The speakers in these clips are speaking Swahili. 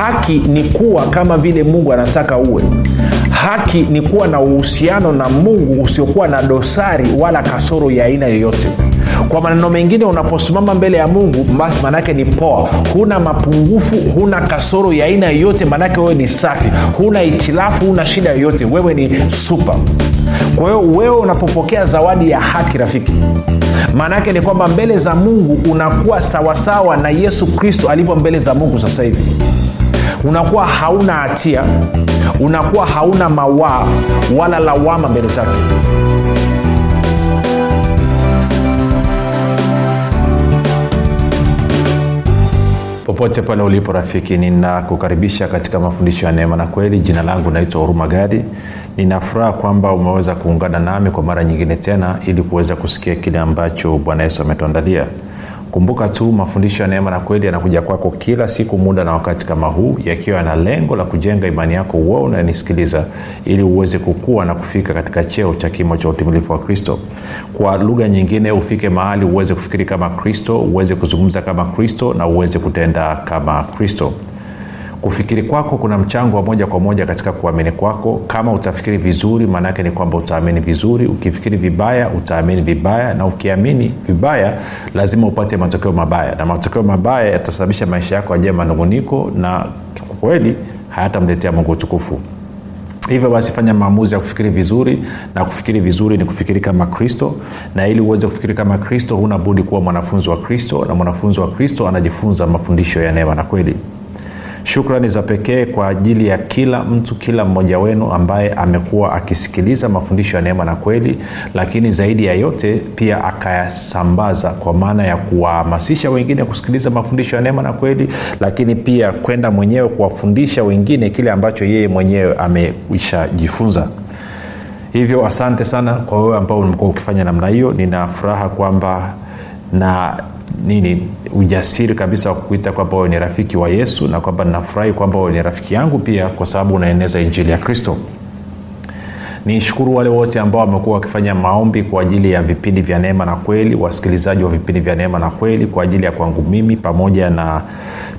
haki ni kuwa kama vile mungu anataka uwe. Haki ni kuwa na uhusiano na mungu usiokuwa na dosari wala kasoro ya aina yoyote. Kwa maneno mengine unaposimama mbele ya mungu basi maanaake ni poa. Huna mapungufu huna kasoro ya aina yoyote maanaake wewe ni safi. Huna itilafu huna shida yoyote. Wewe ni supa kwa hiyo wewe unapopokea zawadi ya haki rafiki maana yake ni kwamba mbele za mungu unakuwa sawasawa na yesu kristo alivyo mbele za mungu sasa hivi unakuwa hauna hatia. Unakuwa hauna mawaa wala lawama mbele zake. Popote pale ulipo rafiki ninakukaribisha katika mafundisho ya neema na kweli. Jina langu naitwa huruma gadi. Ninafuraha kwamba umeweza kuungana nami kwa mara nyingine tena ili kuweza kusikia kile ambacho bwana yesu ametuandalia kumbuka tu mafundisho ya neema na kweli yanakuja kwako kila siku muda na wakati kama huu yakiwa yana lengo la kujenga imani yako uo unanisikiliza ili uweze kukua na kufika katika cheo cha kimo cha utimilifu wa kristo. Kwa lugha nyingine ufike mahali uweze kufikiri kama kristo uweze kuzungumza kama kristo na uweze kutenda kama kristo kufikiri kwako kuna mchango wa moja kwa moja katika kuamini kwako. Kama utafikiri vizuri maanaake ni kwamba utaamini vizuri. Ukifikiri vibaya utaamini vibaya. Na ukiamini vibaya lazima upate matokeo mabaya. Na matokeo mabaya yatasababisha maisha yako ajia manunguniko na kweli hayatamletea mungu utukufu. Hivyo basi fanya maamuzi ya kufikiri vizuri na kufikiri vizuri ni kufikiri kama kristo. Na ili uweze kufikiri kama kristo huna budi kuwa mwanafunzi wa kristo na mwanafunzi wa kristo anajifunza mafundisho ya neema na kweli shukrani za pekee kwa ajili ya kila mtu kila mmoja wenu ambaye amekuwa akisikiliza mafundisho ya neema na kweli lakini zaidi ya yote pia akayasambaza kwa maana ya kuwahamasisha wengine kusikiliza mafundisho ya neema na kweli lakini pia kwenda mwenyewe kuwafundisha wengine kile ambacho yeye mwenyewe ameishajifunza hivyo asante sana kwa wewe ambao umekuwa ukifanya namna hiyo. Nina furaha kwamba na nini ujasiri kabisa wa kukuita kwamba wewe ni rafiki wa yesu na kwamba ninafurahi kwamba wewe ni rafiki yangu pia kwa sababu unaeneza injili ya kristo nishukuru wale wote ambao wamekuwa wakifanya maombi kwa ajili ya vipindi vya neema na kweli wasikilizaji wa vipindi vya neema na kweli kwa ajili ya kwangu mimi pamoja na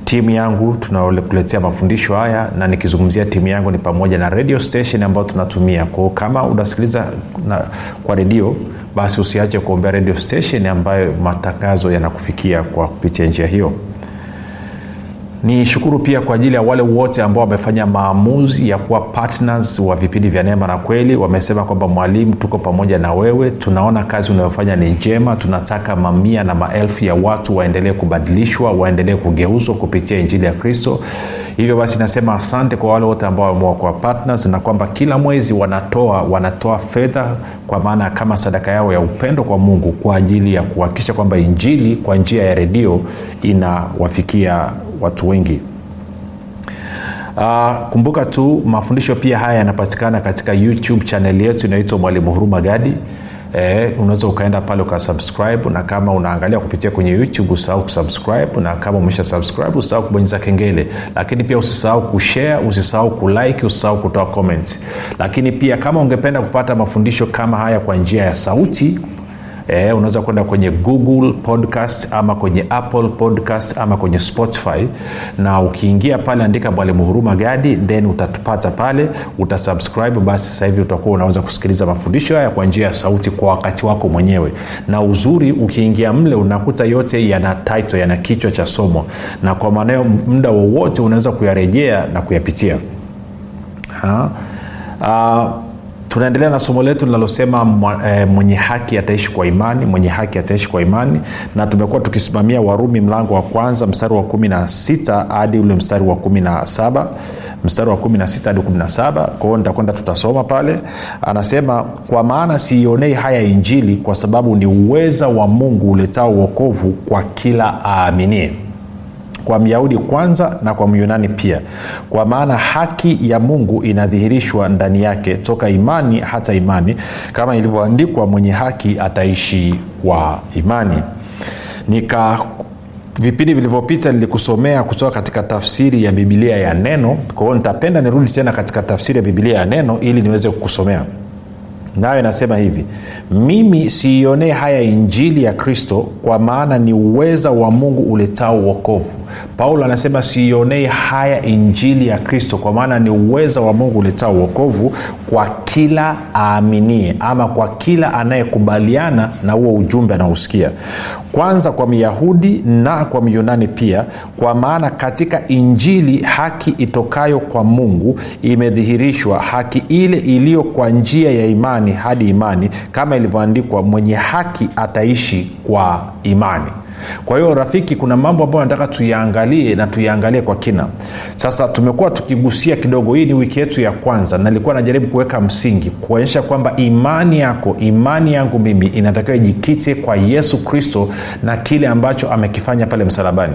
timu yangu tunakuletea mafundisho haya na nikizungumzia timu yangu ni pamoja na radio station ambayo tunatumia. Kwao kama unasikiliza na, kwa redio basi usiache kuombea radio station ambayo matangazo yanakufikia kwa kupitia njia hiyo ni shukuru pia kwa ajili ya wale wote ambao wamefanya maamuzi ya kuwa partners wa vipindi vya neema na kweli. Wamesema kwamba mwalimu tuko pamoja na wewe. Tunaona kazi unayofanya ni njema. Tunataka mamia na maelfu ya watu waendelee kubadilishwa waendelee kugeuzwa kupitia injili ya kristo. Hivyo basi nasema asante kwa wale wote ambao wamewa kwa partners na kwamba kila mwezi wanatoa wanatoa fedha kwa maana kama sadaka yao ya upendo kwa mungu kwa ajili ya kuhakikisha kwamba injili kwa njia ya redio inawafikia watu wengi. Uh, kumbuka tu mafundisho pia haya yanapatikana katika youtube chanel yetu inaitwa mwalimu huruma gadi. Eh, unaweza ukaenda pale ukasubscribe na kama unaangalia kupitia kwenye youtube usahau kusubscribe na kama umesha subscribe usahau kubonyeza kengele. Lakini pia usisahau kushare usisahau kulike usisahau kutoa comment lakini pia kama ungependa kupata mafundisho kama haya kwa njia ya sauti e, unaweza kwenda kwenye google podcast ama kwenye apple podcast ama kwenye spotify. Na ukiingia pale andika mwalimu huruma gadi then utatupata pale utasubscribe basi sasa hivi utakuwa unaweza kusikiliza mafundisho haya kwa njia ya sauti kwa wakati wako mwenyewe. Na uzuri ukiingia mle unakuta yote yana title yana kichwa cha somo. Na kwa maanao muda wowote unaweza kuyarejea na kuyapitia. Ha? uh, tunaendelea na somo letu linalosema e, mwenye haki ataishi kwa imani mwenye haki ataishi kwa imani. Na tumekuwa tukisimamia warumi mlango wa kwanza mstari wa kumi na sita hadi ule mstari wa kumi na saba. Mstari wa 16 hadi 17 kwao nitakwenda tutasoma pale. Anasema kwa maana siionei haya injili kwa sababu ni uweza wa mungu uletao uokovu kwa kila aaminie kwa myahudi kwanza na kwa myunani pia. Kwa maana haki ya mungu inadhihirishwa ndani yake toka imani hata imani. Kama ilivyoandikwa mwenye haki ataishi kwa imani. Nika vipindi vilivyopita nilikusomea kutoka katika tafsiri ya bibilia ya neno. Kwa hiyo nitapenda nirudi tena katika tafsiri ya bibilia ya neno ili niweze kukusomea nayo inasema hivi mimi siionee haya injili ya kristo kwa maana ni uweza wa mungu uletao uokovu paulo anasema siionei haya injili ya kristo kwa maana ni uweza wa mungu uletao uokovu kwa kila aaminie ama kwa kila anayekubaliana na huo ujumbe anaosikia kwanza kwa myahudi na kwa myunani pia kwa maana katika injili haki itokayo kwa mungu imedhihirishwa haki ile iliyo kwa njia ya imani hadi imani kama ilivyoandikwa mwenye haki ataishi kwa imani kwa hiyo rafiki kuna mambo ambayo nataka tuyaangalie na tuyaangalie kwa kina. Sasa tumekuwa tukigusia kidogo hii ni wiki yetu ya kwanza na nilikuwa najaribu kuweka msingi kuonyesha kwamba imani yako imani yangu mimi inatakiwa ijikite kwa yesu kristo na kile ambacho amekifanya pale msalabani.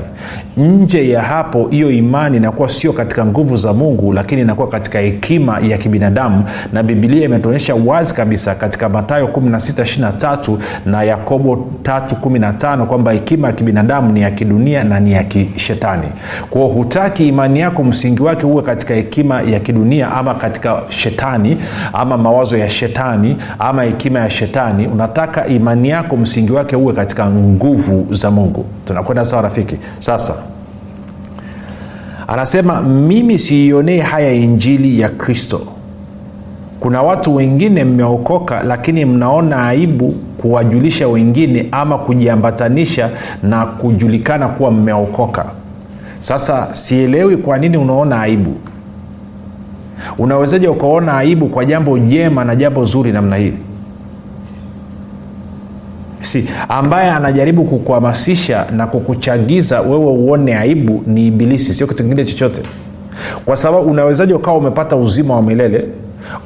Nje ya hapo hiyo imani inakuwa sio katika nguvu za mungu lakini inakuwa katika hekima ya kibinadamu na bibilia imetuonyesha wazi kabisa katika matayo 1623 na yakobo 315 kwamba hekima ya kibinadamu ni ya kidunia na ni ya kishetani. Kwao hutaki imani yako msingi wake huwe katika hekima ya kidunia ama katika shetani ama mawazo ya shetani ama hekima ya shetani. Unataka imani yako msingi wake uwe katika nguvu za mungu. Tunakwenda sawa rafiki? Sasa anasema mimi siionei haya injili ya kristo. Kuna watu wengine mmeokoka lakini mnaona aibu kuwajulisha wengine ama kujiambatanisha na kujulikana kuwa mmeokoka. Sasa sielewi kwa nini unaona aibu. Unawezaje ukaona aibu kwa jambo jema na jambo zuri namna hii? Si ambaye anajaribu kukuhamasisha na kukuchagiza wewe uone aibu ni ibilisi sio kitu kingine chochote. Kwa sababu unawezaji ukawa umepata uzima wa milele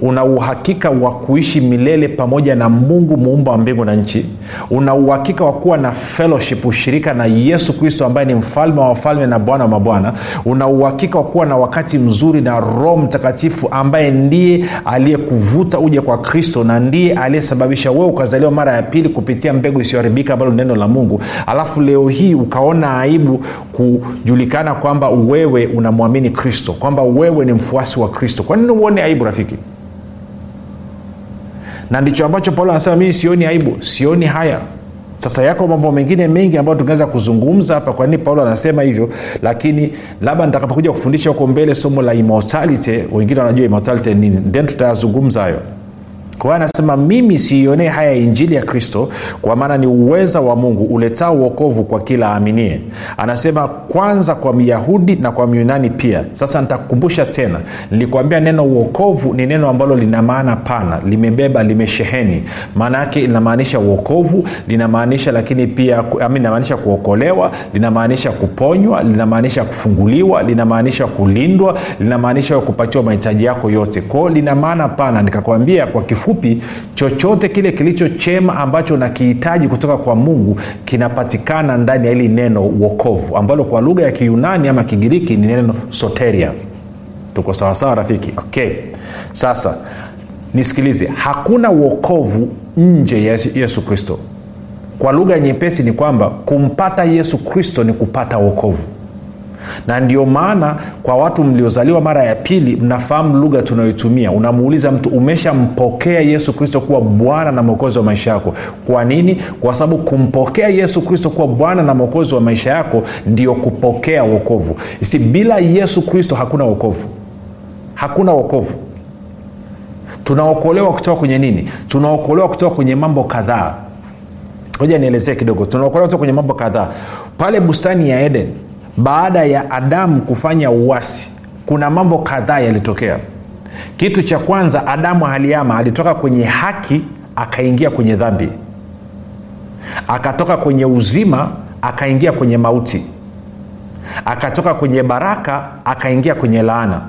una uhakika wa kuishi milele pamoja na mungu muumba wa mbingu na nchi. Una uhakika wa kuwa na fellowship ushirika na yesu kristo ambaye ni mfalme wa wafalme na bwana wa mabwana. Una uhakika wa kuwa na wakati mzuri na roho mtakatifu ambaye ndiye aliyekuvuta uje kwa kristo na ndiye aliyesababisha wewe ukazaliwa mara ya pili kupitia mbegu isiyoharibika ambalo neno la mungu. Alafu leo hii ukaona aibu kujulikana kwamba wewe unamwamini kristo kwamba wewe ni mfuasi wa kristo. Kwa nini uone aibu rafiki na ndicho ambacho paulo anasema mimi sioni aibu sioni haya. Sasa yako mambo mengine mengi ambayo tungeweza kuzungumza hapa kwa nini paulo anasema hivyo lakini labda nitakapokuja kufundisha huko mbele somo la immortality wengine wanajua immortality nini then tutayazungumza hayo kwa anasema mimi siionee haya injili ya kristo kwa maana ni uweza wa mungu uletao uokovu kwa kila aaminie. Anasema kwanza kwa myahudi na kwa myunani pia. Sasa nitakukumbusha tena nilikuambia neno uokovu ni neno ambalo lina maana pana limebeba limesheheni. Maana yake linamaanisha uokovu linamaanisha lakini pia linamaanisha kuokolewa linamaanisha kuponywa linamaanisha kufunguliwa linamaanisha kulindwa linamaanisha kupatiwa mahitaji yako yote. Kwao lina maana pana nikakwambia kwa kifu kifupi chochote kile kilicho chema ambacho nakihitaji kutoka kwa mungu kinapatikana ndani ya hili neno uokovu ambalo kwa lugha ya kiyunani ama kigiriki ni neno soteria. Tuko sawasawa rafiki? Okay. Sasa nisikilize. Hakuna uokovu nje ya yesu kristo. Kwa lugha nyepesi ni kwamba kumpata yesu kristo ni kupata uokovu na ndio maana kwa watu mliozaliwa mara ya pili mnafahamu lugha tunayoitumia. Unamuuliza mtu umeshampokea yesu kristo kuwa bwana na mwokozi wa maisha yako? Kwa nini? Kwa sababu kumpokea yesu kristo kuwa bwana na mwokozi wa maisha yako ndio kupokea uokovu si bila yesu kristo hakuna wokovu. Hakuna uokovu tunaokolewa kutoka kwenye nini? Tunaokolewa kutoka kwenye mambo kadhaa. Hoja nielezee kidogo. Tunaokolewa kutoka kwenye mambo kadhaa. Pale bustani ya eden baada ya adamu kufanya uwasi kuna mambo kadhaa yalitokea. Kitu cha kwanza adamu haliama alitoka kwenye haki akaingia kwenye dhambi. Akatoka kwenye uzima akaingia kwenye mauti. Akatoka kwenye baraka akaingia kwenye laana.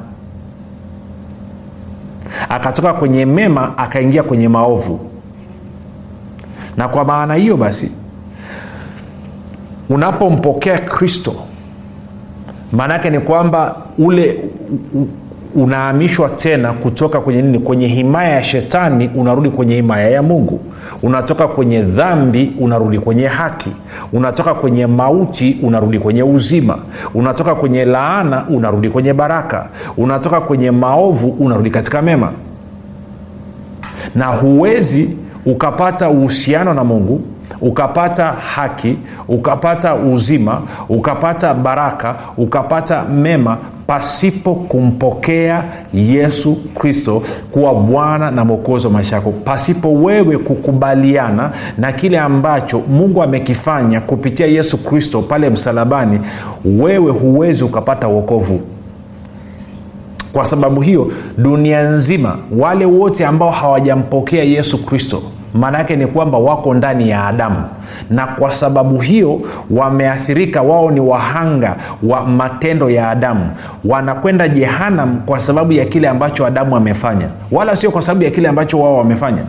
Akatoka kwenye mema akaingia kwenye maovu. Na kwa maana hiyo basi unapompokea kristo maanaake ni kwamba ule unahamishwa tena kutoka kwenye nini? Kwenye himaya ya shetani unarudi kwenye himaya ya mungu. Unatoka kwenye dhambi unarudi kwenye haki. Unatoka kwenye mauti unarudi kwenye uzima. Unatoka kwenye laana unarudi kwenye baraka. Unatoka kwenye maovu unarudi katika mema. Na huwezi ukapata uhusiano na mungu ukapata haki ukapata uzima ukapata baraka ukapata mema pasipo kumpokea yesu kristo kuwa bwana na mwokozi wa maisha yako pasipo wewe kukubaliana na kile ambacho mungu amekifanya kupitia yesu kristo pale msalabani wewe huwezi ukapata uokovu kwa sababu hiyo dunia nzima wale wote ambao hawajampokea yesu kristo maana yake ni kwamba wako ndani ya adamu. Na kwa sababu hiyo wameathirika wao ni wahanga wa matendo ya adamu. Wanakwenda jehanam kwa sababu ya kile ambacho adamu amefanya. Wala sio kwa sababu ya kile ambacho wao wamefanya.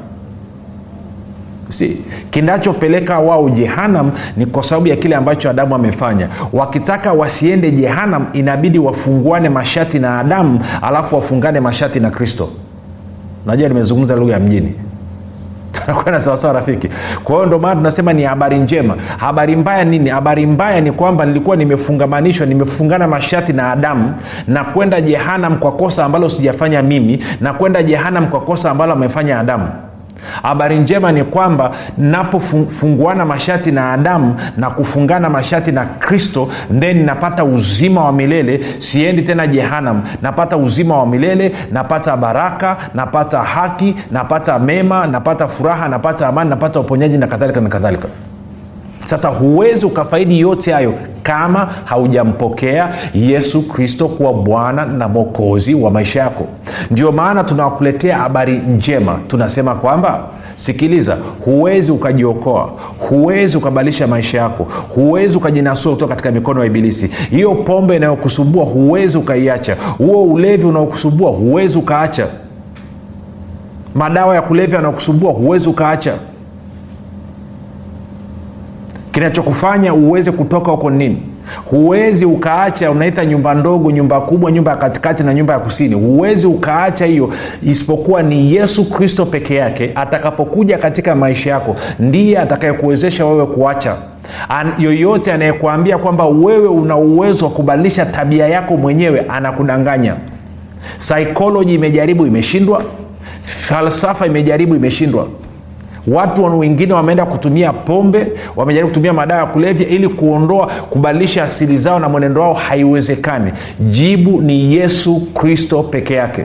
Si kinachopeleka wao jehanam ni kwa sababu ya kile ambacho adamu amefanya. Wakitaka wasiende jehanam inabidi wafunguane mashati na adamu alafu wafungane mashati na kristo. Najua nimezungumza lugha ya mjini tunakwenda sawasawa rafiki. Kwa hiyo ndo maana tunasema ni habari njema. Habari mbaya nini? Habari mbaya ni kwamba nilikuwa nimefungamanishwa nimefungana mashati na adamu na kwenda jehanam kwa kosa ambalo sijafanya mimi na kwenda jehanam kwa kosa ambalo amefanya adamu habari njema ni kwamba napofunguana mashati na adamu na kufungana mashati na kristo then napata uzima wa milele siendi tena jehanam napata uzima wa milele napata baraka napata haki napata mema napata furaha napata amani napata uponyaji na kadhalika na kadhalika sasa huwezi ukafaidi yote hayo kama haujampokea yesu kristo kuwa bwana na mwokozi wa maisha yako. Ndio maana tunawakuletea habari njema. Tunasema kwamba sikiliza huwezi ukajiokoa huwezi ukabadilisha maisha yako huwezi ukajinasua kutoka katika mikono ya ibilisi. Hiyo pombe inayokusumbua huwezi ukaiacha. Huo ulevi unaokusumbua huwezi ukaacha. Madawa ya kulevya yanayokusumbua huwezi ukaacha kinachokufanya uweze kutoka huko nini? Huwezi ukaacha unaita nyumba ndogo nyumba kubwa nyumba ya katikati na nyumba ya kusini. Huwezi ukaacha hiyo isipokuwa ni yesu kristo peke yake atakapokuja katika maisha yako. Ndiye atakayekuwezesha wewe kuacha. An, yoyote anayekuambia kwamba wewe una uwezo wa kubadilisha tabia yako mwenyewe anakudanganya. Saikoloji imejaribu imeshindwa. Falsafa imejaribu imeshindwa watu wengine wameenda kutumia pombe wamejaribu kutumia madawa ya kulevya ili kuondoa kubadilisha asili zao na mwenendo wao haiwezekani. Jibu ni yesu kristo peke yake.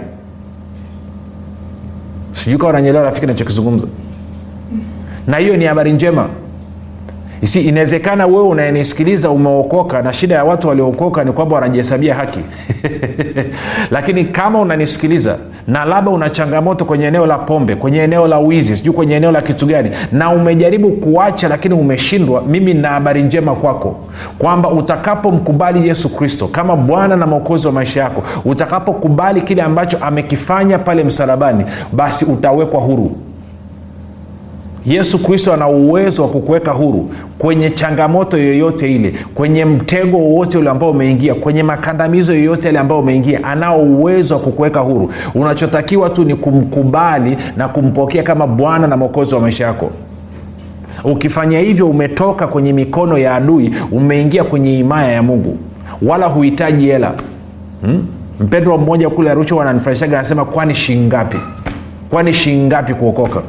Sijui kawa nanyelewa rafiki nachokizungumza na hiyo ni habari njema si inawezekana wewe unayenisikiliza umeokoka na shida ya watu waliookoka ni kwamba wanajihesabia haki. Lakini kama unanisikiliza na labda una changamoto kwenye eneo la pombe kwenye eneo la wizi sijui kwenye eneo la kitu gani na umejaribu kuacha lakini umeshindwa mimi na habari njema kwako. Kwamba utakapomkubali yesu kristo kama bwana na mwokozi wa maisha yako utakapokubali kile ambacho amekifanya pale msalabani basi utawekwa huru yesu kristo ana uwezo wa kukuweka huru kwenye changamoto yoyote ile kwenye mtego wowote ule ambao umeingia kwenye makandamizo yoyote yale ambayo umeingia anao uwezo wa kukuweka huru. Unachotakiwa tu ni kumkubali na kumpokea kama bwana na mwokozi wa maisha yako. Ukifanya hivyo umetoka kwenye mikono ya adui umeingia kwenye himaya ya mungu. Wala huhitaji hela. Hmm? mpendwa mmoja kule arusha wananifurahishaga anasema kwani shingapi kwani shingapi kuokoka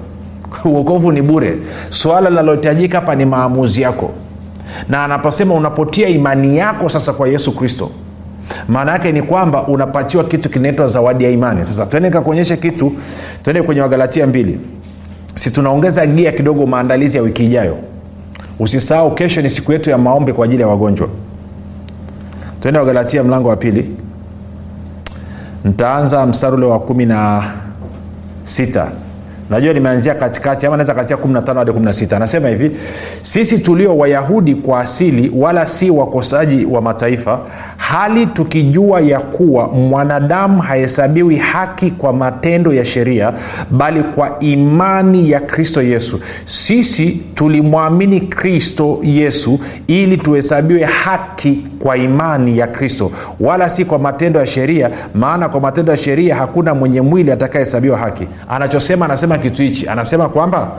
uokovu ni bure. Swala linalohitajika hapa ni maamuzi yako. Na anaposema unapotia imani yako sasa kwa yesu kristo maana yake ni kwamba unapatiwa kitu kinaitwa zawadi ya imani. Sasa tuende kakuonyesha kitu. Tuende kwenye wagalatia mbili. Si tunaongeza gia kidogo maandalizi ya wiki ijayo? Usisahau kesho ni siku yetu ya maombi kwa ajili ya wagonjwa. Tuende wagalatia mlango wa pili. Ntaanza mstari ule wa kumi na sita najua nimeanzia katikati ama naweza kaanzia 15 hadi 16 anasema hivi sisi tulio wayahudi kwa asili wala si wakosaji wa mataifa hali tukijua ya kuwa mwanadamu hahesabiwi haki kwa matendo ya sheria bali kwa imani ya kristo yesu. Sisi tulimwamini kristo yesu ili tuhesabiwe haki kwa imani ya kristo wala si kwa matendo ya sheria maana kwa matendo ya sheria hakuna mwenye mwili atakayehesabiwa haki. Anachosema anasema kitu hichi anasema kwamba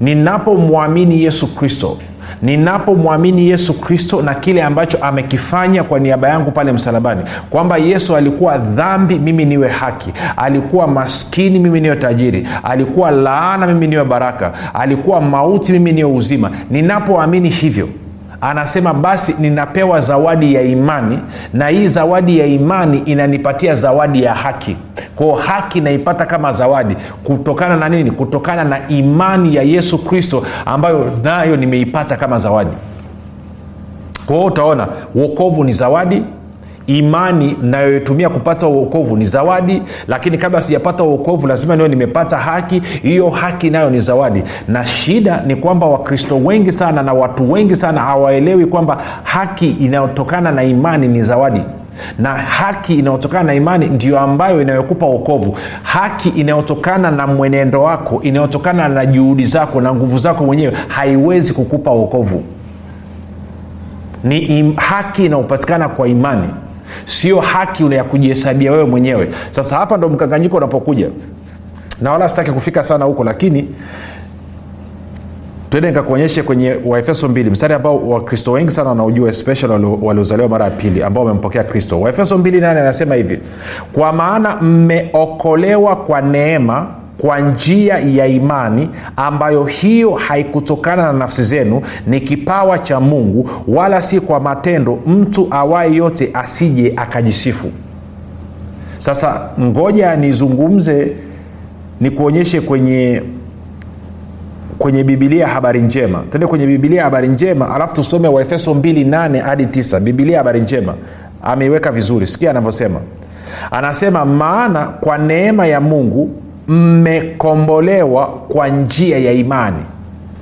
ninapomwamini yesu kristo ninapomwamini yesu kristo na kile ambacho amekifanya kwa niaba yangu pale msalabani kwamba yesu alikuwa dhambi mimi niwe haki alikuwa maskini mimi niwe tajiri alikuwa laana mimi niwe baraka alikuwa mauti mimi niwe uzima. Ninapoamini hivyo anasema basi ninapewa zawadi ya imani na hii zawadi ya imani inanipatia zawadi ya haki. Kwao haki naipata kama zawadi kutokana na nini? Kutokana na imani ya yesu kristo ambayo nayo nimeipata kama zawadi. Kwao utaona uokovu ni zawadi imani nayoitumia kupata uokovu ni zawadi lakini kabla sijapata uokovu lazima niwe nimepata haki. Hiyo haki nayo ni zawadi. Na shida ni kwamba wakristo wengi sana na watu wengi sana hawaelewi kwamba haki inayotokana na imani ni zawadi. Na haki inayotokana na imani ndio ambayo inayokupa uokovu haki inayotokana na mwenendo wako inayotokana na juhudi zako na nguvu zako mwenyewe haiwezi kukupa uokovu ni im, haki inayopatikana kwa imani sio haki ya kujihesabia wewe mwenyewe. Sasa hapa ndo mkanganyiko unapokuja. Na wala sitaki kufika sana huko lakini tuende nikakuonyeshe kwenye waefeso mbili. Mstari ambao wakristo wengi sana wanaojua especially waliozaliwa mara ya pili ambao wamempokea kristo. Waefeso mbili nane anasema hivi kwa maana mmeokolewa kwa neema kwa njia ya imani ambayo hiyo haikutokana na nafsi zenu ni kipawa cha mungu wala si kwa matendo mtu awaye yote asije akajisifu. Sasa ngoja nizungumze nikuonyeshe kwenye kwenye bibilia habari njema. Tende kwenye bibilia habari njema alafu tusome waefeso 28 hadi 9 bibilia habari njema. Ameiweka vizuri sikia anavyosema. Anasema maana kwa neema ya mungu mmekombolewa kwa njia ya imani.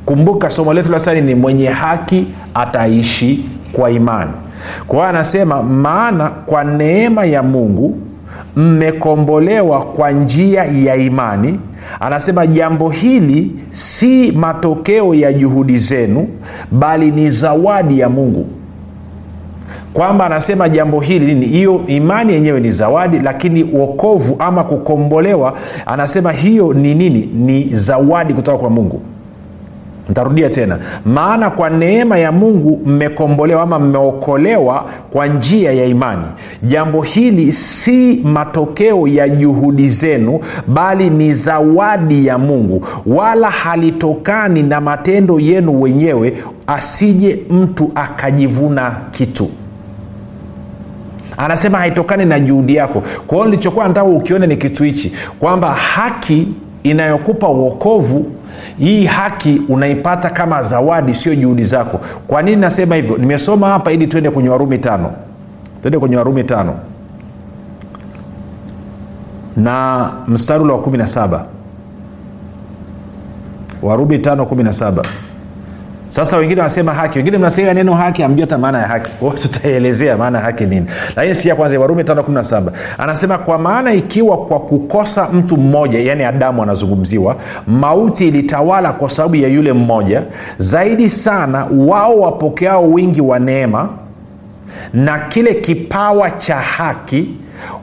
Kumbuka somo letu la sani ni mwenye haki ataishi kwa imani. Kwa hiyo anasema maana kwa neema ya mungu mmekombolewa kwa njia ya imani. Anasema jambo hili si matokeo ya juhudi zenu bali ni zawadi ya mungu kwamba anasema jambo hili nini hiyo imani yenyewe ni zawadi lakini uokovu ama kukombolewa anasema hiyo ni nini? Ni zawadi kutoka kwa mungu. Ntarudia tena. Maana kwa neema ya mungu mmekombolewa ama mmeokolewa kwa njia ya imani. Jambo hili si matokeo ya juhudi zenu bali ni zawadi ya mungu. Wala halitokani na matendo yenu wenyewe asije mtu akajivuna kitu anasema haitokani na juhudi yako. Kwa hiyo nilichokuwa nataka ukione ni kitu hichi kwamba haki inayokupa uokovu hii haki unaipata kama zawadi sio juhudi zako. Kwa nini nasema hivyo? Nimesoma hapa ili tuende kwenye warumi tano. Tuende kwenye warumi tano. Na mstari ule wa kumi na saba. Warumi tano kumi na saba sasa wengine wanasema haki wengine mnasema neno haki amjua hata maana ya haki. Kwao tutaelezea maana ya haki nini. Lakini sikia kwanza warumi 517 anasema kwa maana ikiwa kwa kukosa mtu mmoja yaani adamu anazungumziwa mauti ilitawala kwa sababu ya yule mmoja zaidi sana wao wapokeao wingi wa neema na kile kipawa cha haki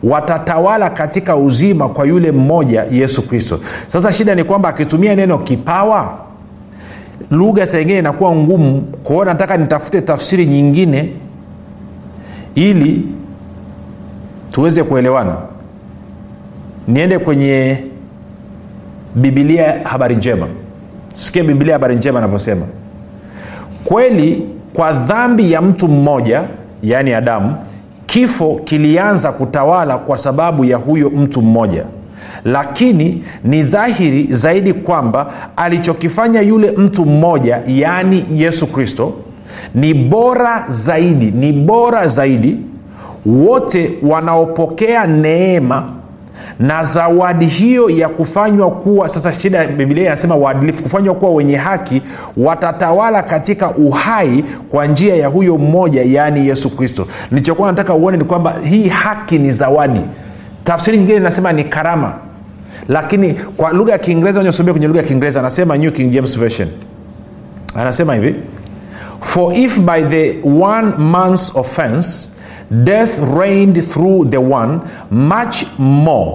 watatawala katika uzima kwa yule mmoja yesu kristo. Sasa shida ni kwamba akitumia neno kipawa lugha saingine inakuwa ngumu kwao nataka nitafute tafsiri nyingine ili tuweze kuelewana. Niende kwenye bibilia habari njema. Sikia bibilia habari njema anavyosema kweli kwa dhambi ya mtu mmoja yaani adamu kifo kilianza kutawala kwa sababu ya huyo mtu mmoja lakini ni dhahiri zaidi kwamba alichokifanya yule mtu mmoja yaani yesu kristo ni bora zaidi ni bora zaidi wote wanaopokea neema na zawadi hiyo ya kufanywa kuwa sasa shida ya bibilia inasema waadilifu kufanywa kuwa wenye haki watatawala katika uhai kwa njia ya huyo mmoja yaani yesu kristo. Nilichokuwa nataka uone ni kwamba hii haki ni zawadi tafsiri nyingine inasema ni karama. Lakini kwa lugha ya kiingereza nyosomea kwenye lugha ya kiingereza anasema new king james version. Anasema hivi for if by the one man's offense death reigned through the one much more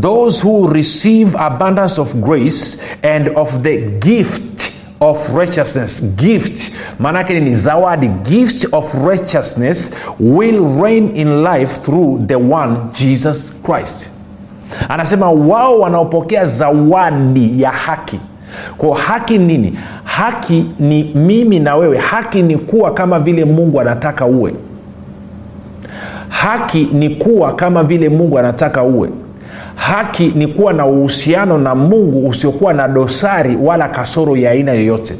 those who receive abundance of grace and of the gift of righteousness. Gift maanake ni zawadi. Gift of righteousness will reign in life through the one jesus christ. Anasema wao wanaopokea zawadi ya haki. Kwa haki nini? Haki ni mimi na wewe. Haki ni kuwa kama vile mungu anataka uwe. Haki ni kuwa kama vile mungu anataka uwe haki ni kuwa na uhusiano na mungu usiokuwa na dosari wala kasoro ya aina yoyote.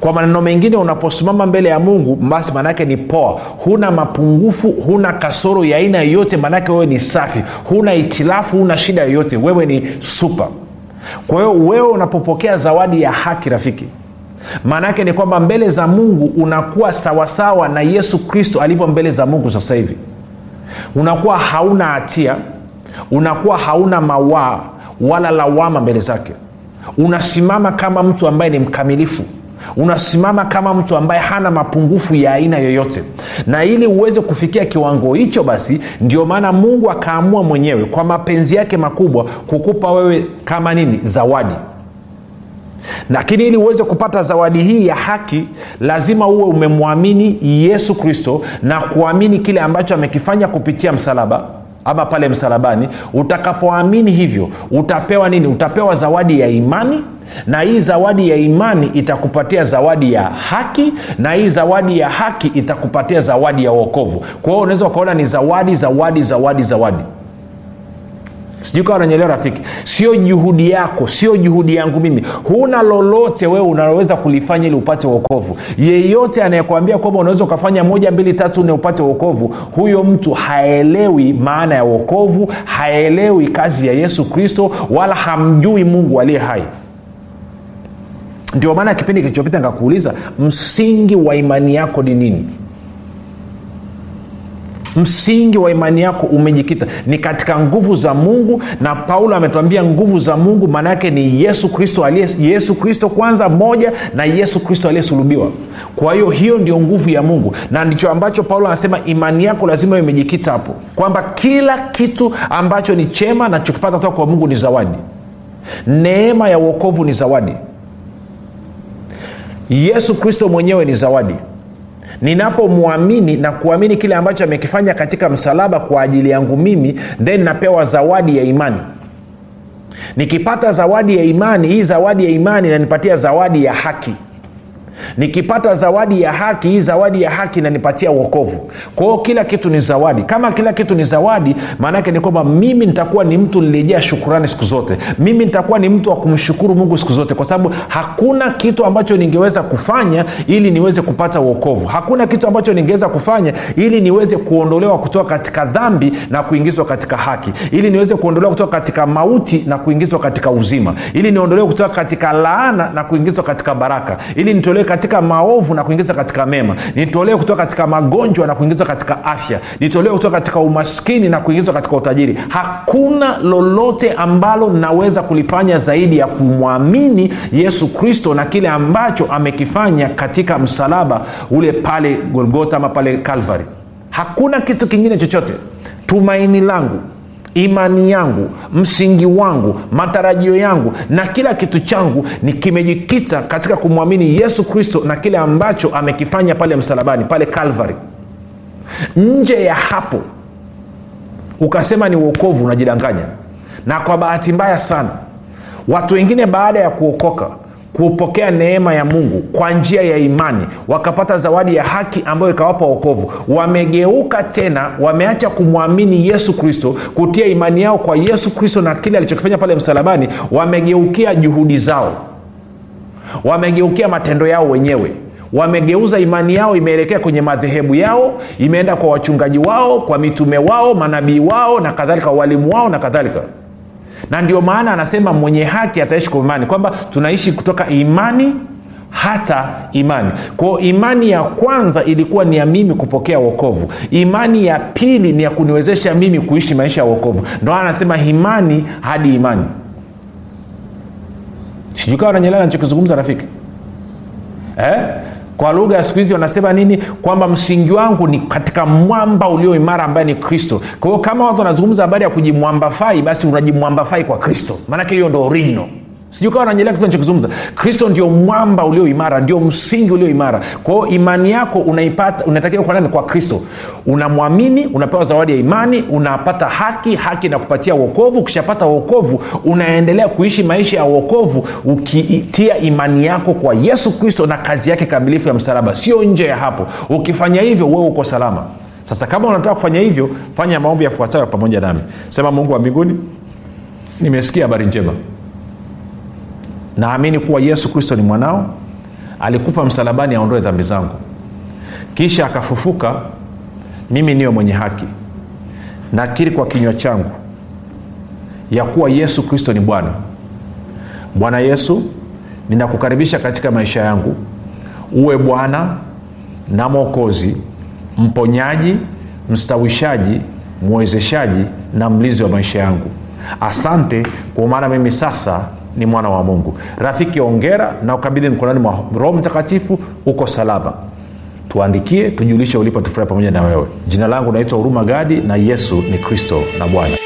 Kwa maneno mengine unaposimama mbele ya mungu basi maanaake ni poa. Huna mapungufu huna kasoro ya aina yoyote maanaake wewe ni safi. Huna itilafu huna shida yoyote. Wewe ni supa kwa hiyo wewe unapopokea zawadi ya haki rafiki maanaake ni kwamba mbele za mungu unakuwa sawasawa na yesu kristo alivyo mbele za mungu sasa hivi. Unakuwa hauna hatia unakuwa hauna mawaa wala lawama mbele zake. Unasimama kama mtu ambaye ni mkamilifu. Unasimama kama mtu ambaye hana mapungufu ya aina yoyote. Na ili uweze kufikia kiwango hicho basi ndio maana mungu akaamua mwenyewe kwa mapenzi yake makubwa kukupa wewe kama nini? Zawadi. Lakini ili uweze kupata zawadi hii ya haki lazima uwe umemwamini yesu kristo na kuamini kile ambacho amekifanya kupitia msalaba ama pale msalabani utakapoamini hivyo utapewa nini? Utapewa zawadi ya imani na hii zawadi ya imani itakupatia zawadi ya haki na hii zawadi ya haki itakupatia zawadi ya uokovu kwa hiyo unaweza ukaona ni zawadi zawadi zawadi zawadi sijui kawa nanyelewa rafiki. Sio juhudi yako sio juhudi yangu mimi. Huna lolote wewe unaloweza kulifanya ili upate uokovu yeyote anayekwambia kwamba unaweza ukafanya moja mbili tatu nne upate uokovu huyo mtu haelewi maana ya uokovu haelewi kazi ya yesu kristo wala hamjui mungu aliye hai. Ndio maana kipindi kilichopita nikakuuliza msingi wa imani yako ni nini msingi wa imani yako umejikita ni katika nguvu za mungu na paulo ametuambia nguvu za mungu maana yake ni yesu kristo aliye yesu kristo kwanza moja na yesu kristo aliyesulubiwa. Kwa hiyo hiyo ndio nguvu ya mungu. Na ndicho ambacho paulo anasema imani yako lazima imejikita hapo. Kwamba kila kitu ambacho ni chema nachokipata kutoka kwa mungu ni zawadi. Neema ya uokovu ni zawadi. Yesu kristo mwenyewe ni zawadi ninapomwamini na kuamini kile ambacho amekifanya katika msalaba kwa ajili yangu mimi then napewa zawadi ya imani. Nikipata zawadi ya imani hii zawadi ya imani inanipatia zawadi ya haki nikipata zawadi ya haki hii zawadi ya haki inanipatia uokovu kwao kila kitu ni zawadi. Kama kila kitu ni zawadi maanaake ni kwamba mimi nitakuwa ni mtu niliyejaa shukurani siku zote. Mimi nitakuwa ni mtu wa kumshukuru mungu siku zote kwa sababu hakuna kitu ambacho ningeweza kufanya ili niweze kupata uokovu hakuna kitu ambacho ningeweza kufanya ili niweze kuondolewa kutoka katika dhambi na kuingizwa katika haki. Ili niweze kuondolewa kutoka katika mauti na kuingizwa katika uzima. Ili niondolewe kutoka katika laana na kuingizwa katika baraka. Ili nitolewe katika maovu na kuingiza katika mema. Nitolewe kutoka katika magonjwa na kuingiza katika afya. Nitolewe kutoka katika umaskini na kuingizwa katika utajiri. Hakuna lolote ambalo naweza kulifanya zaidi ya kumwamini yesu kristo na kile ambacho amekifanya katika msalaba ule pale golgota ama pale calvary. Hakuna kitu kingine chochote. Tumaini langu imani yangu msingi wangu matarajio yangu na kila kitu changu ni kimejikita katika kumwamini yesu kristo na kile ambacho amekifanya pale msalabani pale calvary. Nje ya hapo ukasema ni uokovu unajidanganya. Na kwa bahati mbaya sana watu wengine baada ya kuokoka kupokea neema ya mungu kwa njia ya imani wakapata zawadi ya haki ambayo ikawapa wokovu. Wamegeuka tena wameacha kumwamini yesu kristo kutia imani yao kwa yesu kristo na kile alichokifanya pale msalabani. Wamegeukia juhudi zao. Wamegeukia matendo yao wenyewe. Wamegeuza imani yao imeelekea kwenye madhehebu yao imeenda kwa wachungaji wao kwa mitume wao manabii wao na kadhalika walimu wao na kadhalika na ndio maana anasema mwenye haki ataishi kwa imani kwamba tunaishi kutoka imani hata imani. Kwao imani ya kwanza ilikuwa ni ya mimi kupokea wokovu. Imani ya pili ni ya kuniwezesha mimi kuishi maisha ya wokovu. Ndo anasema imani hadi imani. Sijukawa nanyelea nachokizungumza rafiki. Eh? Kwa lugha ya siku hizi wanasema nini? Kwamba msingi wangu ni katika mwamba ulio imara ambaye ni kristo. Kwa hiyo kama watu wanazungumza habari ya kujimwambafai basi unajimwambafai kwa kristo. Maanake hiyo ndo original sijui kitu nachokizungumza kristo ndio mwamba ulio imara ndio msingi ulio imara. Kwa hiyo imani yako unaipata unatakiwa kwa nani kwa kristo. Unamwamini unapewa zawadi ya imani unapata haki haki na kupatia wokovu. Ukishapata wokovu unaendelea kuishi maisha ya wokovu ukitia imani yako kwa yesu kristo na kazi yake kamilifu ya msalaba. Sio nje ya hapo. Ukifanya hivyo wewe uko salama. Sasa kama unataka kufanya hivyo fanya maombi yafuatayo pamoja nami. Sema mungu wa mbinguni nimesikia habari njema naamini kuwa yesu kristo ni mwanao alikufa msalabani aondoe dhambi zangu. Kisha akafufuka mimi niwe mwenye haki nakiri kwa kinywa changu ya kuwa yesu kristo ni bwana. Bwana yesu ninakukaribisha katika maisha yangu. Uwe bwana na mwokozi mponyaji mstawishaji mwezeshaji na mlizi wa maisha yangu. Asante kwa maana mimi sasa ni mwana wa mungu. Rafiki ongera na ukabidhi mkononi mwa roho mtakatifu uko salama. Tuandikie tujulishe ulipo tufurahi pamoja na wewe. Jina langu naitwa huruma gadi na yesu ni kristo na bwana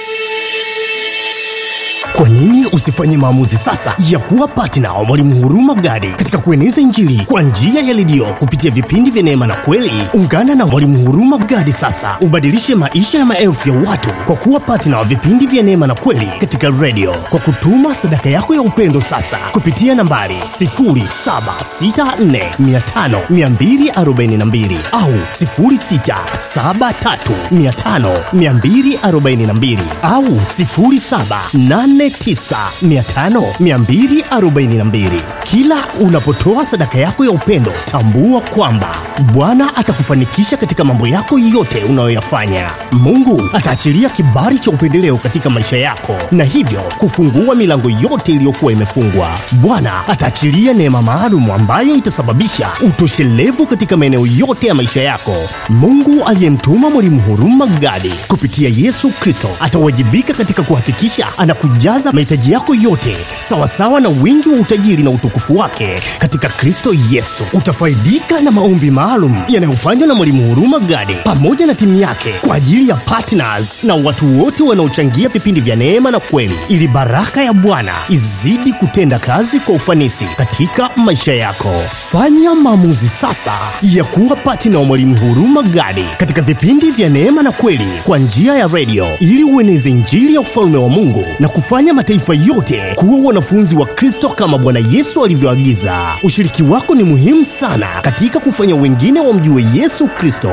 kwa nini usifanye maamuzi sasa ya kuwa patna wa mwalimu huruma gadi katika kueneza injili kwa njia ya redio kupitia vipindi vya neema na kweli? Ungana na mwalimu huruma gadi sasa. Ubadilishe maisha ya maelfu ya watu kwa kuwa patna wa vipindi vya neema na kweli katika redio. Kwa kutuma sadaka yako ya upendo sasa kupitia nambari 0764500242 au 0673500242 au 7895242 kila unapotoa sadaka yako ya upendo tambua kwamba bwana atakufanikisha katika mambo yako yote unayoyafanya. Mungu ataachilia kibari cha upendeleo katika maisha yako na hivyo kufungua milango yote iliyokuwa imefungwa. Bwana ataachilia neema maalum ambayo itasababisha utoshelevu katika maeneo yote ya maisha yako. Mungu aliyemtuma mwalimu huruma gadi kupitia yesu kristo atawajibika katika kuhakikisha anakujaza mahitaji yako yote sawasawa na wingi wa utajiri na utukufu wake katika kristo yesu. Utafaidika na maombi maalum yanayofanywa na mwalimu huruma gadi pamoja na timu yake kwa ajili ya partners na watu wote wanaochangia vipindi vya neema na kweli ili baraka ya bwana izidi kutenda kazi kwa ufanisi katika maisha yako. Fanya maamuzi sasa ya kuwa patna wa mwalimu huruma gadi katika vipindi vya neema na kweli kwa njia ya redio ili ueneze njiri ya ufalme wa mungu na kufanya mataifa yote kuwa wanafunzi wa kristo kama bwana yesu alivyoagiza. Ushiriki wako ni muhimu sana katika kufanya wengine wamjue yesu kristo.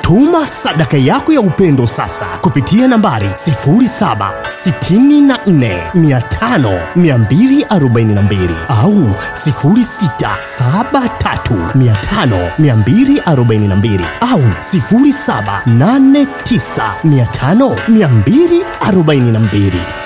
Tuma sadaka yako ya upendo sasa kupitia nambari 7645242 au 6735242 au 7895242